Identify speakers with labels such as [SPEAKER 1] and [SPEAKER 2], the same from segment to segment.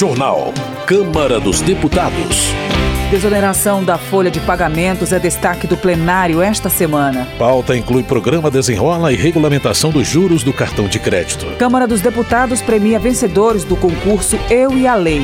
[SPEAKER 1] Jornal. Câmara dos Deputados.
[SPEAKER 2] Desoneração da folha de pagamentos é destaque do plenário esta semana.
[SPEAKER 1] Pauta inclui programa Desenrola e regulamentação dos juros do cartão de crédito.
[SPEAKER 2] Câmara dos Deputados premia vencedores do concurso Eu e a Lei.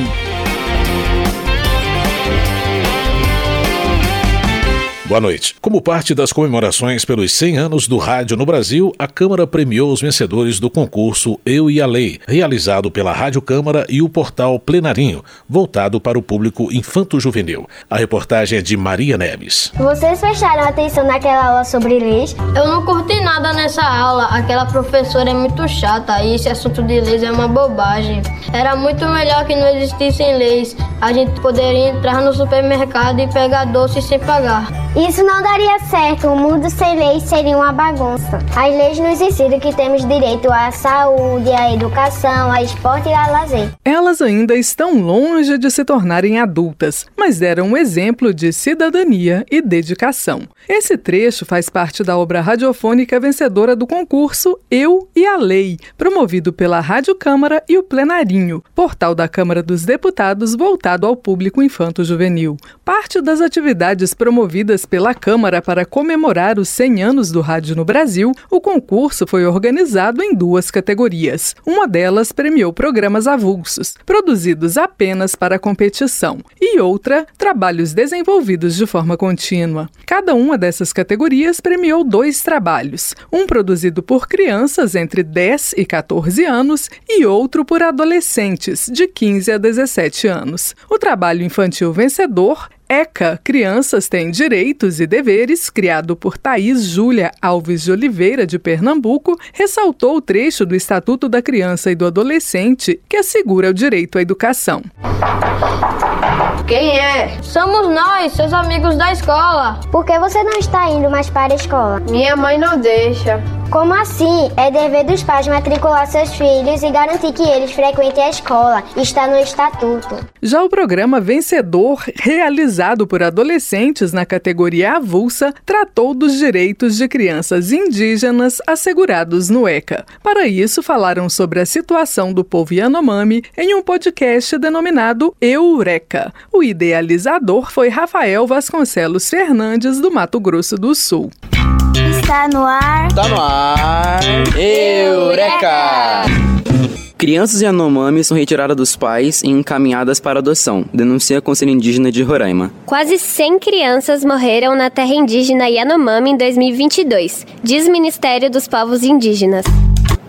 [SPEAKER 1] Boa noite. Como parte das comemorações pelos 100 anos do rádio no Brasil, a Câmara premiou os vencedores do concurso Eu e a Lei, realizado pela Rádio Câmara e o portal Plenarinho, voltado para o público infanto-juvenil. A reportagem é de Maria Neves.
[SPEAKER 3] Vocês fecharam atenção naquela aula sobre leis?
[SPEAKER 4] Eu não curti nada nessa aula. Aquela professora é muito chata e esse assunto de leis é uma bobagem. Era muito melhor que não existissem leis. A gente poderia entrar no supermercado e pegar doce sem pagar.
[SPEAKER 3] Isso não daria certo. O mundo sem leis seria uma bagunça. As leis nos ensinam que temos direito à saúde, à educação, ao esporte e ao lazer.
[SPEAKER 5] Elas ainda estão longe de se tornarem adultas, mas deram um exemplo de cidadania e dedicação. Esse trecho faz parte da obra radiofônica vencedora do concurso Eu e a Lei, promovido pela Rádio Câmara e o Plenarinho, portal da Câmara dos Deputados voltado ao público infanto-juvenil. Parte das atividades promovidas pela Câmara para comemorar os 100 anos do rádio no Brasil, o concurso foi organizado em duas categorias. Uma delas premiou programas avulsos, produzidos apenas para competição, e outra, trabalhos desenvolvidos de forma contínua. Cada uma dessas categorias premiou dois trabalhos, um produzido por crianças entre 10 e 14 anos e outro por adolescentes de 15 a 17 anos. O trabalho infantil vencedor ECA, Crianças Têm Direitos e Deveres, criado por Thaís Júlia Alves de Oliveira, de Pernambuco, ressaltou o trecho do Estatuto da Criança e do Adolescente que assegura o direito à educação.
[SPEAKER 4] Quem é? Somos nós, seus amigos da escola.
[SPEAKER 3] Por que você não está indo mais para a escola?
[SPEAKER 4] Minha mãe não deixa.
[SPEAKER 3] Como assim? É dever dos pais matricular seus filhos e garantir que eles frequentem a escola. Está no estatuto.
[SPEAKER 5] Já o programa Vencedor, realizado por adolescentes na categoria avulsa, tratou dos direitos de crianças indígenas assegurados no ECA. Para isso, falaram sobre a situação do povo Yanomami em um podcast denominado Eureka. O idealizador foi Rafael Vasconcelos Fernandes, do Mato Grosso do Sul.
[SPEAKER 3] Está no ar.
[SPEAKER 6] Tá no ar. Eureka! Crianças Yanomami são retiradas dos pais e encaminhadas para adoção, denuncia a Conselho Indígena de Roraima.
[SPEAKER 7] Quase 100 crianças morreram na terra indígena Yanomami em 2022, diz Ministério dos Povos Indígenas.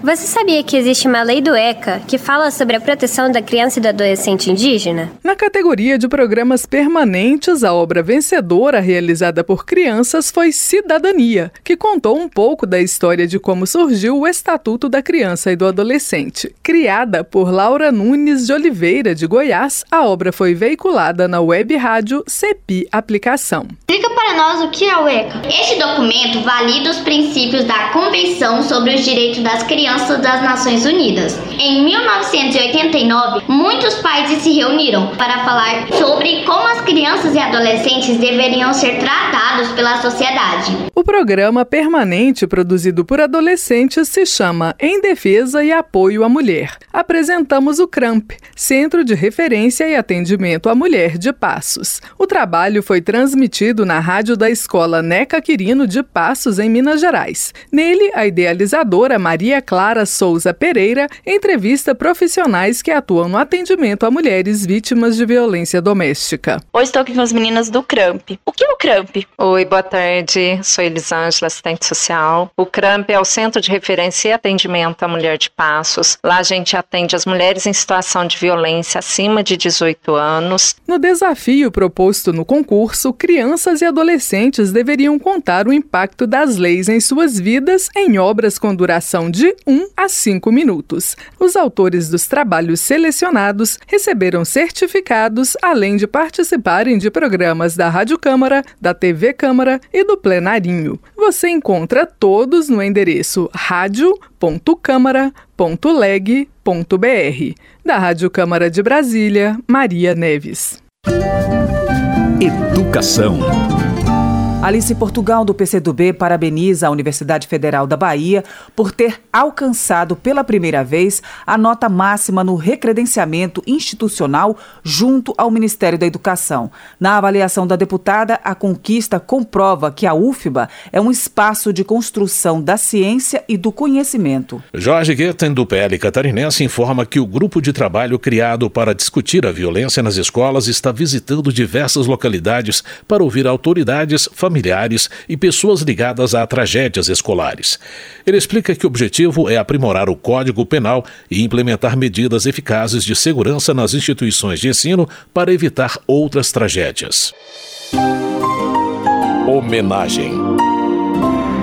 [SPEAKER 7] Você sabia que existe uma lei do ECA que fala sobre a proteção da criança e do adolescente indígena?
[SPEAKER 5] Na categoria de programas permanentes, a obra vencedora realizada por crianças foi Cidadania, que contou um pouco da história de como surgiu o Estatuto da Criança e do Adolescente. Criada por Laura Nunes de Oliveira, de Goiás, a obra foi veiculada na web rádio CEPI Aplicação.
[SPEAKER 8] Explica para nós o que é o ECA.
[SPEAKER 9] Este documento valida os princípios da Convenção sobre os Direitos das Crianças das Nações Unidas. Em 1989, muitos países se reuniram para falar sobre como as crianças e adolescentes deveriam ser tratados pela sociedade.
[SPEAKER 5] O programa permanente produzido por adolescentes se chama Em Defesa e Apoio à Mulher. Apresentamos o CRAMP, Centro de Referência e Atendimento à Mulher de Passos. O trabalho foi transmitido na rádio da Escola Neca Quirino de Passos, em Minas Gerais. Nele, a idealizadora Maria Clara Souza Pereira entrevista profissionais que atuam no atendimento a mulheres vítimas de violência doméstica.
[SPEAKER 10] Hoje estou aqui com as meninas do CRAMP. O que é o CRAMP?
[SPEAKER 11] Oi, boa tarde. Sou Elisângela, assistente social. O CRAMP é o Centro de Referência e Atendimento à Mulher de Passos. Lá a gente atende as mulheres em situação de violência acima de 18 anos.
[SPEAKER 5] No desafio proposto no concurso, crianças e adolescentes deveriam contar o impacto das leis em suas vidas em obras com duração de 1 a 5 minutos. Os autores dos trabalhos selecionados receberam certificados, além de participarem de programas da Rádio Câmara, da TV Câmara e do Plenarinho. Você encontra todos no endereço radio.câmara.leg.br. Da Rádio Câmara de Brasília, Maria Neves.
[SPEAKER 1] Educação.
[SPEAKER 2] Alice Portugal, do PCdoB, parabeniza a Universidade Federal da Bahia por ter alcançado pela primeira vez a nota máxima no recredenciamento institucional junto ao Ministério da Educação. Na avaliação da deputada, a conquista comprova que a UFBA é um espaço de construção da ciência e do conhecimento.
[SPEAKER 1] Jorge Guetten, do PL Catarinense, informa que o grupo de trabalho criado para discutir a violência nas escolas está visitando diversas localidades para ouvir autoridades, familiares e pessoas ligadas a tragédias escolares. Ele explica que o objetivo é aprimorar o Código Penal e implementar medidas eficazes de segurança nas instituições de ensino para evitar outras tragédias. Homenagem.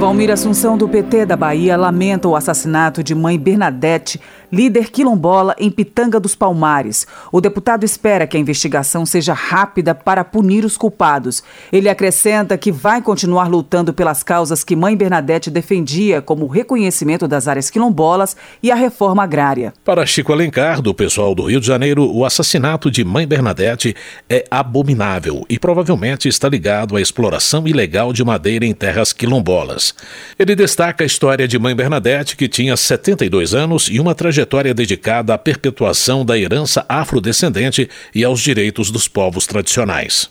[SPEAKER 2] Valmir Assunção, do PT da Bahia, lamenta o assassinato de mãe Bernadette, líder quilombola em Pitanga dos Palmares. O deputado espera que a investigação seja rápida para punir os culpados. Ele acrescenta que vai continuar lutando pelas causas que mãe Bernadette defendia, como o reconhecimento das áreas quilombolas e a reforma agrária.
[SPEAKER 1] Para Chico Alencar, do pessoal do Rio de Janeiro, o assassinato de mãe Bernadette é abominável e provavelmente está ligado à exploração ilegal de madeira em terras quilombolas. Ele destaca a história de mãe Bernadette, que tinha 72 anos e uma trajetória dedicada à perpetuação da herança afrodescendente e aos direitos dos povos tradicionais.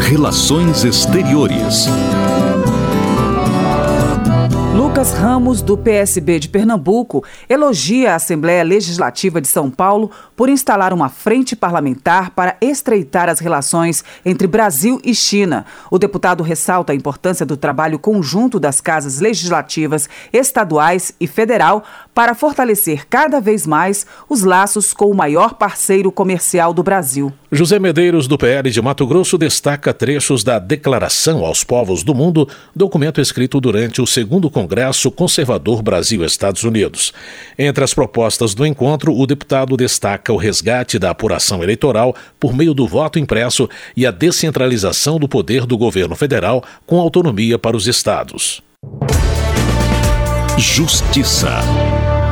[SPEAKER 12] Relações Exteriores.
[SPEAKER 2] Lucas Ramos, do PSB de Pernambuco, elogia a Assembleia Legislativa de São Paulo por instalar uma frente parlamentar para estreitar as relações entre Brasil e China. O deputado ressalta a importância do trabalho conjunto das casas legislativas estaduais e federal para fortalecer cada vez mais os laços com o maior parceiro comercial do Brasil.
[SPEAKER 1] José Medeiros, do PL de Mato Grosso, destaca trechos da Declaração aos Povos do Mundo, documento escrito durante o segundo Congresso Conservador Brasil-Estados Unidos. Entre as propostas do encontro, o deputado destaca o resgate da apuração eleitoral por meio do voto impresso e a descentralização do poder do governo federal com autonomia para os estados.
[SPEAKER 12] Justiça.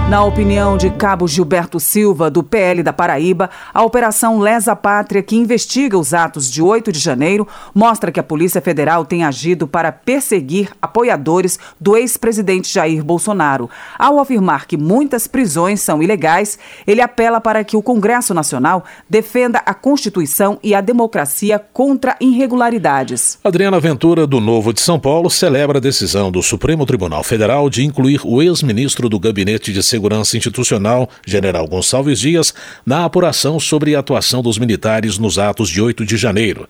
[SPEAKER 2] Na opinião de Cabo Gilberto Silva, do PL da Paraíba, a Operação Lesa Pátria, que investiga os atos de 8 de janeiro, mostra que a Polícia Federal tem agido para perseguir apoiadores do ex-presidente Jair Bolsonaro. Ao afirmar que muitas prisões são ilegais, ele apela para que o Congresso Nacional defenda a Constituição e a democracia contra irregularidades.
[SPEAKER 1] Adriana Ventura, do Novo de São Paulo, celebra a decisão do Supremo Tribunal Federal de incluir o ex-ministro do Gabinete de Segurança Institucional, General Gonçalves Dias, na apuração sobre a atuação dos militares nos atos de 8 de janeiro.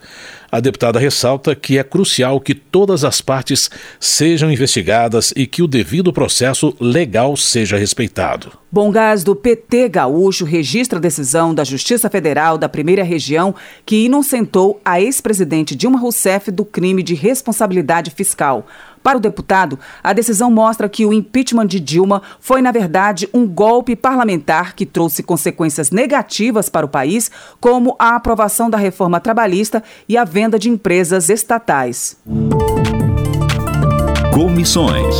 [SPEAKER 1] A deputada ressalta que é crucial que todas as partes sejam investigadas e que o devido processo legal seja respeitado.
[SPEAKER 2] Bom Gás do PT Gaúcho registra a decisão da Justiça Federal da Primeira Região que inocentou a ex-presidente Dilma Rousseff do crime de responsabilidade fiscal. Para o deputado, a decisão mostra que o impeachment de Dilma foi, na verdade, um golpe parlamentar que trouxe consequências negativas para o país, como a aprovação da reforma trabalhista e a venda de empresas estatais.
[SPEAKER 12] Comissões.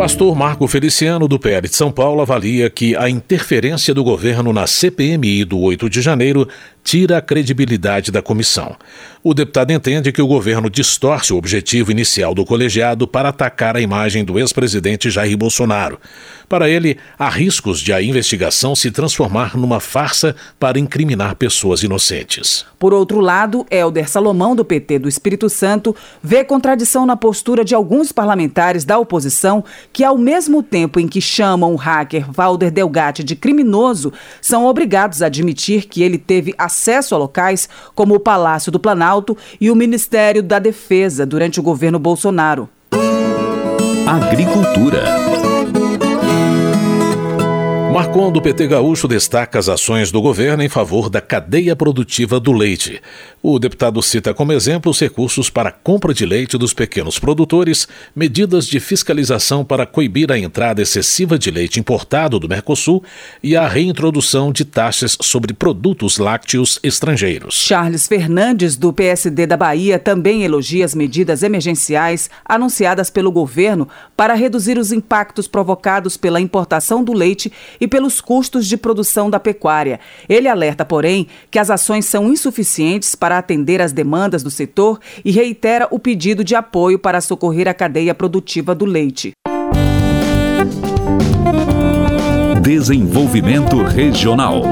[SPEAKER 1] Pastor Marco Feliciano, do PL de São Paulo, avalia que a interferência do governo na CPMI do 8 de janeiro tira a credibilidade da comissão. O deputado entende que o governo distorce o objetivo inicial do colegiado para atacar a imagem do ex-presidente Jair Bolsonaro. Para ele, há riscos de a investigação se transformar numa farsa para incriminar pessoas inocentes.
[SPEAKER 2] Por outro lado, Helder Salomão, do PT do Espírito Santo, vê contradição na postura de alguns parlamentares da oposição que, ao mesmo tempo em que chamam o hacker Valder Delgatti de criminoso, são obrigados a admitir que ele teve acesso a locais como o Palácio do Planalto e o Ministério da Defesa durante o governo Bolsonaro.
[SPEAKER 12] Agricultura.
[SPEAKER 1] Marcon do PT Gaúcho destaca as ações do governo em favor da cadeia produtiva do leite. O deputado cita como exemplo os recursos para compra de leite dos pequenos produtores, medidas de fiscalização para coibir a entrada excessiva de leite importado do Mercosul e a reintrodução de taxas sobre produtos lácteos estrangeiros.
[SPEAKER 2] Charles Fernandes, do PSD da Bahia, também elogia as medidas emergenciais anunciadas pelo governo para reduzir os impactos provocados pela importação do leite e pelos custos de produção da pecuária. Ele alerta, porém, que as ações são insuficientes para atender às demandas do setor e reitera o pedido de apoio para socorrer a cadeia produtiva do leite.
[SPEAKER 12] Desenvolvimento Regional.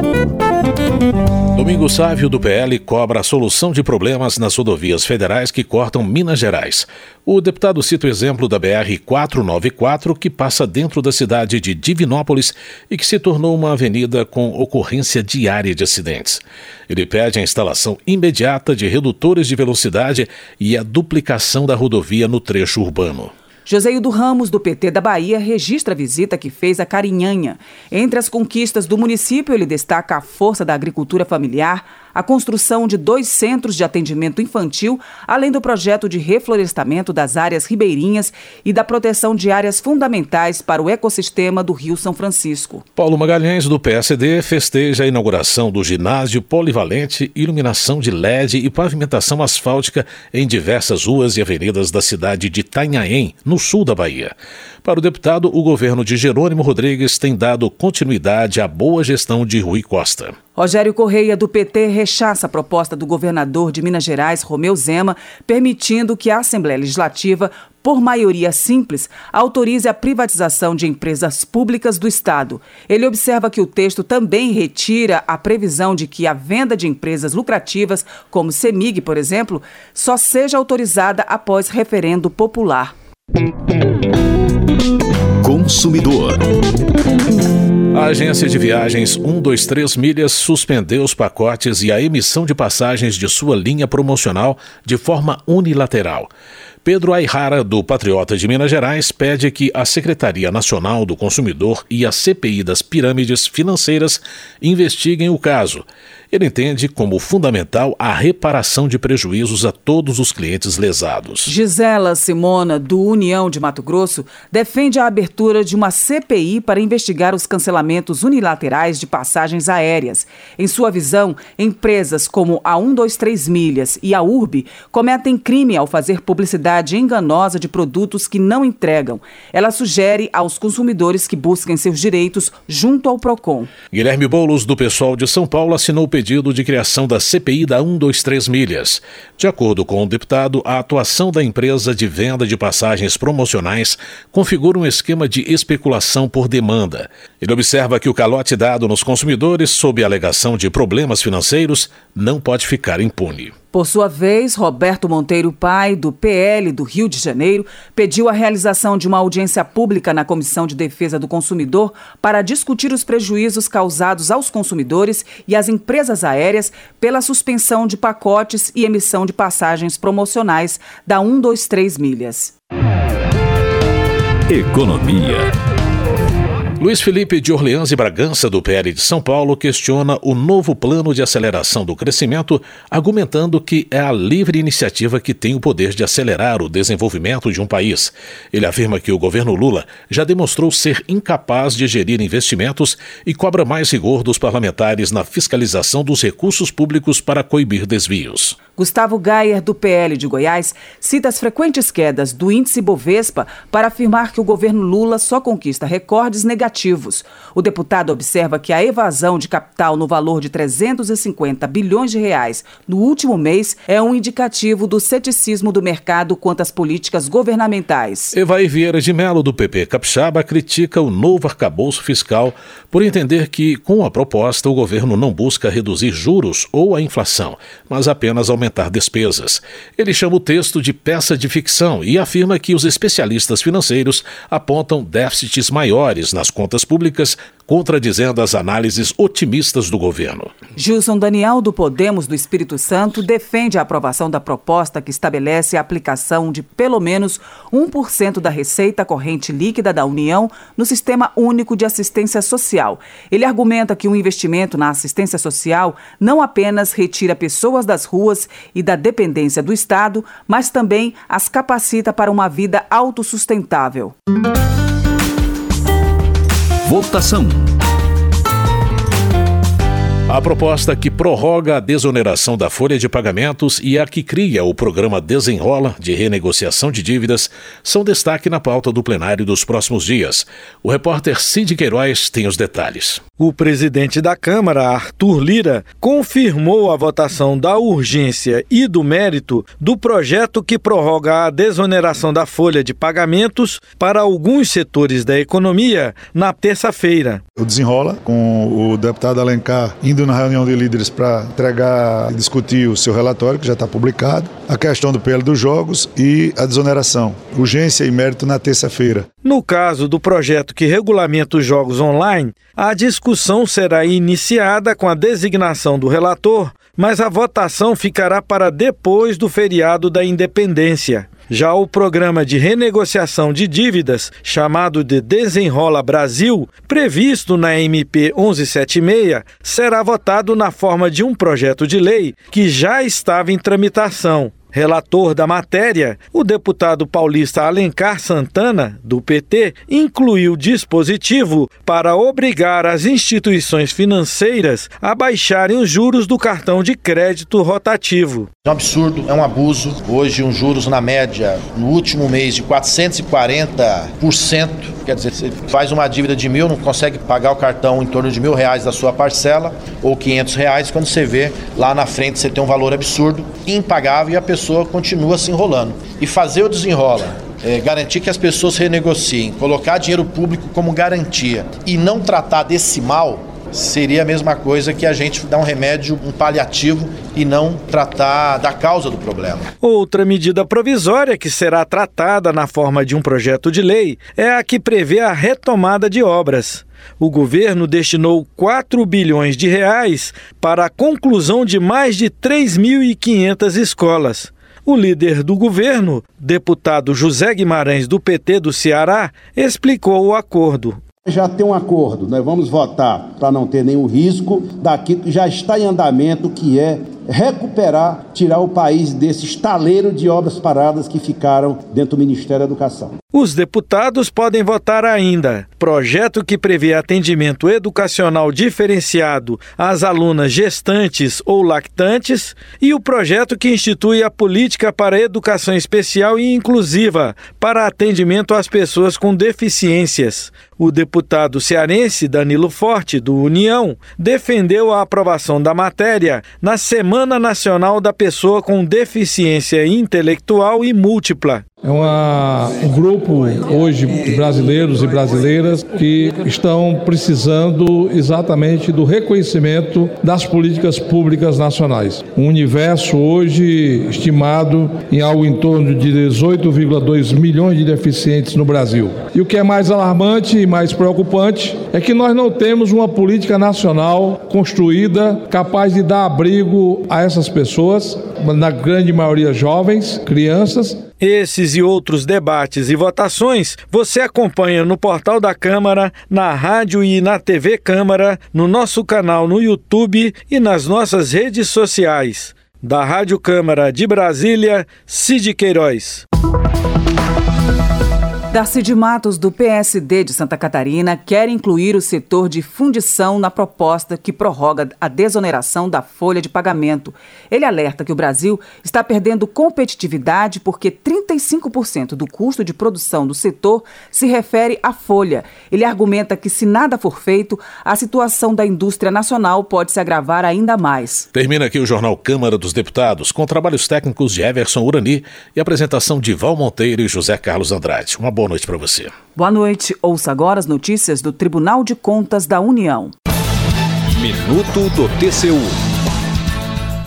[SPEAKER 1] Domingo Sávio do PL cobra a solução de problemas nas rodovias federais que cortam Minas Gerais. O deputado cita o exemplo da BR-494, que passa dentro da cidade de Divinópolis e que se tornou uma avenida com ocorrência diária de acidentes. Ele pede a instalação imediata de redutores de velocidade e a duplicação da rodovia no trecho urbano.
[SPEAKER 2] Joseildo Ramos, do PT da Bahia, registra a visita que fez a Carinhanha. Entre as conquistas do município, ele destaca a força da agricultura familiar, a construção de dois centros de atendimento infantil, além do projeto de reflorestamento das áreas ribeirinhas e da proteção de áreas fundamentais para o ecossistema do Rio São Francisco.
[SPEAKER 1] Paulo Magalhães, do PSD, festeja a inauguração do ginásio polivalente, iluminação de LED e pavimentação asfáltica em diversas ruas e avenidas da cidade de Itanhaém, no sul da Bahia. Para o deputado, o governo de Jerônimo Rodrigues tem dado continuidade à boa gestão de Rui Costa.
[SPEAKER 2] Rogério Correia, do PT, rechaça a proposta do governador de Minas Gerais, Romeu Zema, permitindo que a Assembleia Legislativa por maioria simples, autorize a privatização de empresas públicas do Estado. Ele observa que o texto também retira a previsão de que a venda de empresas lucrativas, como Semig, por exemplo, só seja autorizada após referendo popular.
[SPEAKER 12] Consumidor.
[SPEAKER 1] A agência de viagens 123 Milhas suspendeu os pacotes e a emissão de passagens de sua linha promocional de forma unilateral. Pedro Ayrara, do Patriota de Minas Gerais, pede que a Secretaria Nacional do Consumidor e a CPI das Pirâmides Financeiras investiguem o caso. Ele entende como fundamental a reparação de prejuízos a todos os clientes lesados.
[SPEAKER 2] Gisela Simona, do União de Mato Grosso, defende a abertura de uma CPI para investigar os cancelamentos unilaterais de passagens aéreas. Em sua visão, empresas como a 123 Milhas e a URB cometem crime ao fazer publicidade enganosa de produtos que não entregam. Ela sugere aos consumidores que busquem seus direitos junto ao PROCON.
[SPEAKER 1] Guilherme Boulos, do Pessoal de São Paulo, assinou o pedido de criação da CPI da 123 Milhas. De acordo com o deputado, a atuação da empresa de venda de passagens promocionais configura um esquema de especulação por demanda. Ele observa que o calote dado nos consumidores, sob a alegação de problemas financeiros, não pode ficar impune.
[SPEAKER 2] Por sua vez, Roberto Monteiro Pai, do PL do Rio de Janeiro, pediu a realização de uma audiência pública na Comissão de Defesa do Consumidor para discutir os prejuízos causados aos consumidores e às empresas aéreas pela suspensão de pacotes e emissão de passagens promocionais da 123 milhas.
[SPEAKER 12] Economia.
[SPEAKER 1] Luiz Felipe de Orleans e Bragança, do PL de São Paulo, questiona o novo plano de aceleração do crescimento, argumentando que é a livre iniciativa que tem o poder de acelerar o desenvolvimento de um país. Ele afirma que o governo Lula já demonstrou ser incapaz de gerir investimentos e cobra mais rigor dos parlamentares na fiscalização dos recursos públicos para coibir desvios.
[SPEAKER 2] Gustavo Gayer, do PL de Goiás, cita as frequentes quedas do índice Bovespa para afirmar que o governo Lula só conquista recordes negativos. O deputado observa que a evasão de capital no valor de 350 bilhões de reais no último mês é um indicativo do ceticismo do mercado quanto às políticas governamentais.
[SPEAKER 1] Evaí Vieira de Melo, do PP Capixaba, critica o novo arcabouço fiscal por entender que, com a proposta, o governo não busca reduzir juros ou a inflação, mas apenas aumentar despesas. Ele chama o texto de peça de ficção e afirma que os especialistas financeiros apontam déficits maiores nas contas públicas contradizendo as análises otimistas do governo.
[SPEAKER 2] Gilson Daniel, do Podemos do Espírito Santo, defende a aprovação da proposta que estabelece a aplicação de pelo menos 1% da receita corrente líquida da União no Sistema Único de Assistência Social. Ele argumenta que um investimento na assistência social não apenas retira pessoas das ruas e da dependência do Estado, mas também as capacita para uma vida autossustentável.
[SPEAKER 12] Votação.
[SPEAKER 1] A proposta que prorroga a desoneração da folha de pagamentos e a que cria o programa Desenrola de renegociação de dívidas são destaque na pauta do plenário dos próximos dias. O repórter Cid Queiroz tem os detalhes.
[SPEAKER 13] O presidente da Câmara, Arthur Lira, confirmou a votação da urgência e do mérito do projeto que prorroga a desoneração da folha de pagamentos para alguns setores da economia na terça-feira.
[SPEAKER 14] O desenrola com o deputado Alencar indo na reunião de líderes para entregar e discutir o seu relatório, que já está publicado, a questão do PL dos jogos e a desoneração. Urgência e mérito na terça-feira.
[SPEAKER 13] No caso do projeto que regulamenta os jogos online, a discussão será iniciada com a designação do relator, mas a votação ficará para depois do feriado da independência. Já o programa de renegociação de dívidas, chamado de Desenrola Brasil, previsto na MP 1176, será votado na forma de um projeto de lei que já estava em tramitação. Relator da matéria, o deputado paulista Alencar Santana, do PT, incluiu dispositivo para obrigar as instituições financeiras a baixarem os juros do cartão de crédito rotativo.
[SPEAKER 15] É um absurdo, é um abuso. Hoje, um juros na média, no último mês, de 440%. Quer dizer, você faz uma dívida de mil, não consegue pagar o cartão em torno de mil reais da sua parcela, ou 500 reais, quando você vê lá na frente você tem um valor absurdo, impagável, e a pessoa continua se enrolando. E fazer o desenrola é, garantir que as pessoas renegociem, colocar dinheiro público como garantia e não tratar desse mal seria a mesma coisa que a gente dar um remédio, um paliativo e não tratar da causa do problema.
[SPEAKER 13] Outra medida provisória que será tratada na forma de um projeto de lei é a que prevê a retomada de obras. O governo destinou 4 bilhões de reais para a conclusão de mais de 3.500 escolas. O líder do governo, deputado José Guimarães do PT do Ceará, explicou o acordo.
[SPEAKER 16] Já tem um acordo, nós vamos votar para não ter nenhum risco daquilo que já está em andamento, que é recuperar, tirar o país desse estaleiro de obras paradas que ficaram dentro do Ministério da Educação.
[SPEAKER 13] Os deputados podem votar ainda projeto que prevê atendimento educacional diferenciado às alunas gestantes ou lactantes e o projeto que institui a política para educação especial e inclusiva para atendimento às pessoas com deficiências. O deputado cearense Danilo Forte, do União, defendeu a aprovação da matéria na Semana Nacional da Pessoa com Deficiência Intelectual e Múltipla.
[SPEAKER 17] É uma, um grupo hoje de brasileiros e brasileiras que estão precisando exatamente do reconhecimento das políticas públicas nacionais. Um universo hoje estimado em algo em torno de 18,2 milhões de deficientes no Brasil. E o que é mais alarmante e mais preocupante é que nós não temos uma política nacional construída capaz de dar abrigo a essas pessoas, na grande maioria jovens, crianças,
[SPEAKER 13] esses e outros debates e votações você acompanha no portal da Câmara, na rádio e na TV Câmara, no nosso canal no YouTube e nas nossas redes sociais. Da Rádio Câmara de Brasília, Cid Queiroz.
[SPEAKER 2] Darcy de Matos, do PSD de Santa Catarina, quer incluir o setor de fundição na proposta que prorroga a desoneração da folha de pagamento. Ele alerta que o Brasil está perdendo competitividade porque 35% do custo de produção do setor se refere à folha. Ele argumenta que, se nada for feito, a situação da indústria nacional pode se agravar ainda mais.
[SPEAKER 1] Termina aqui o Jornal Câmara dos Deputados, com trabalhos técnicos de Everson Urani e apresentação de Val Monteiro e José Carlos Andrade. Uma boa noite para você.
[SPEAKER 2] Boa noite. Ouça agora as notícias do Tribunal de Contas da União.
[SPEAKER 12] Minuto do TCU.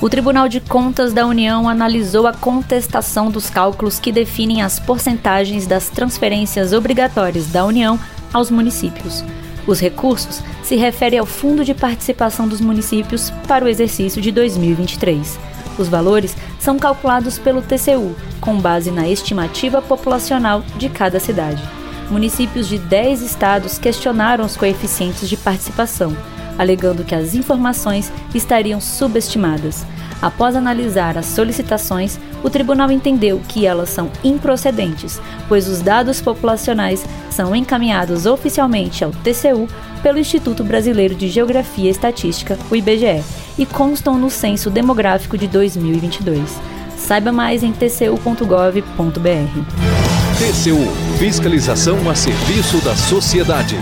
[SPEAKER 18] O Tribunal de Contas da União analisou a contestação dos cálculos que definem as porcentagens das transferências obrigatórias da União aos municípios. Os recursos se referem ao Fundo de Participação dos Municípios para o exercício de 2023. Os valores são calculados pelo TCU, com base na estimativa populacional de cada cidade. Municípios de 10 estados questionaram os coeficientes de participação, alegando que as informações estariam subestimadas. Após analisar as solicitações, o tribunal entendeu que elas são improcedentes, pois os dados populacionais são encaminhados oficialmente ao TCU pelo Instituto Brasileiro de Geografia e Estatística, o IBGE, e constam no Censo Demográfico de 2022. Saiba mais em tcu.gov.br.
[SPEAKER 1] TCU Fiscalização a serviço da sociedade.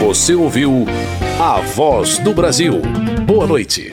[SPEAKER 1] Você ouviu a voz do Brasil. Boa noite.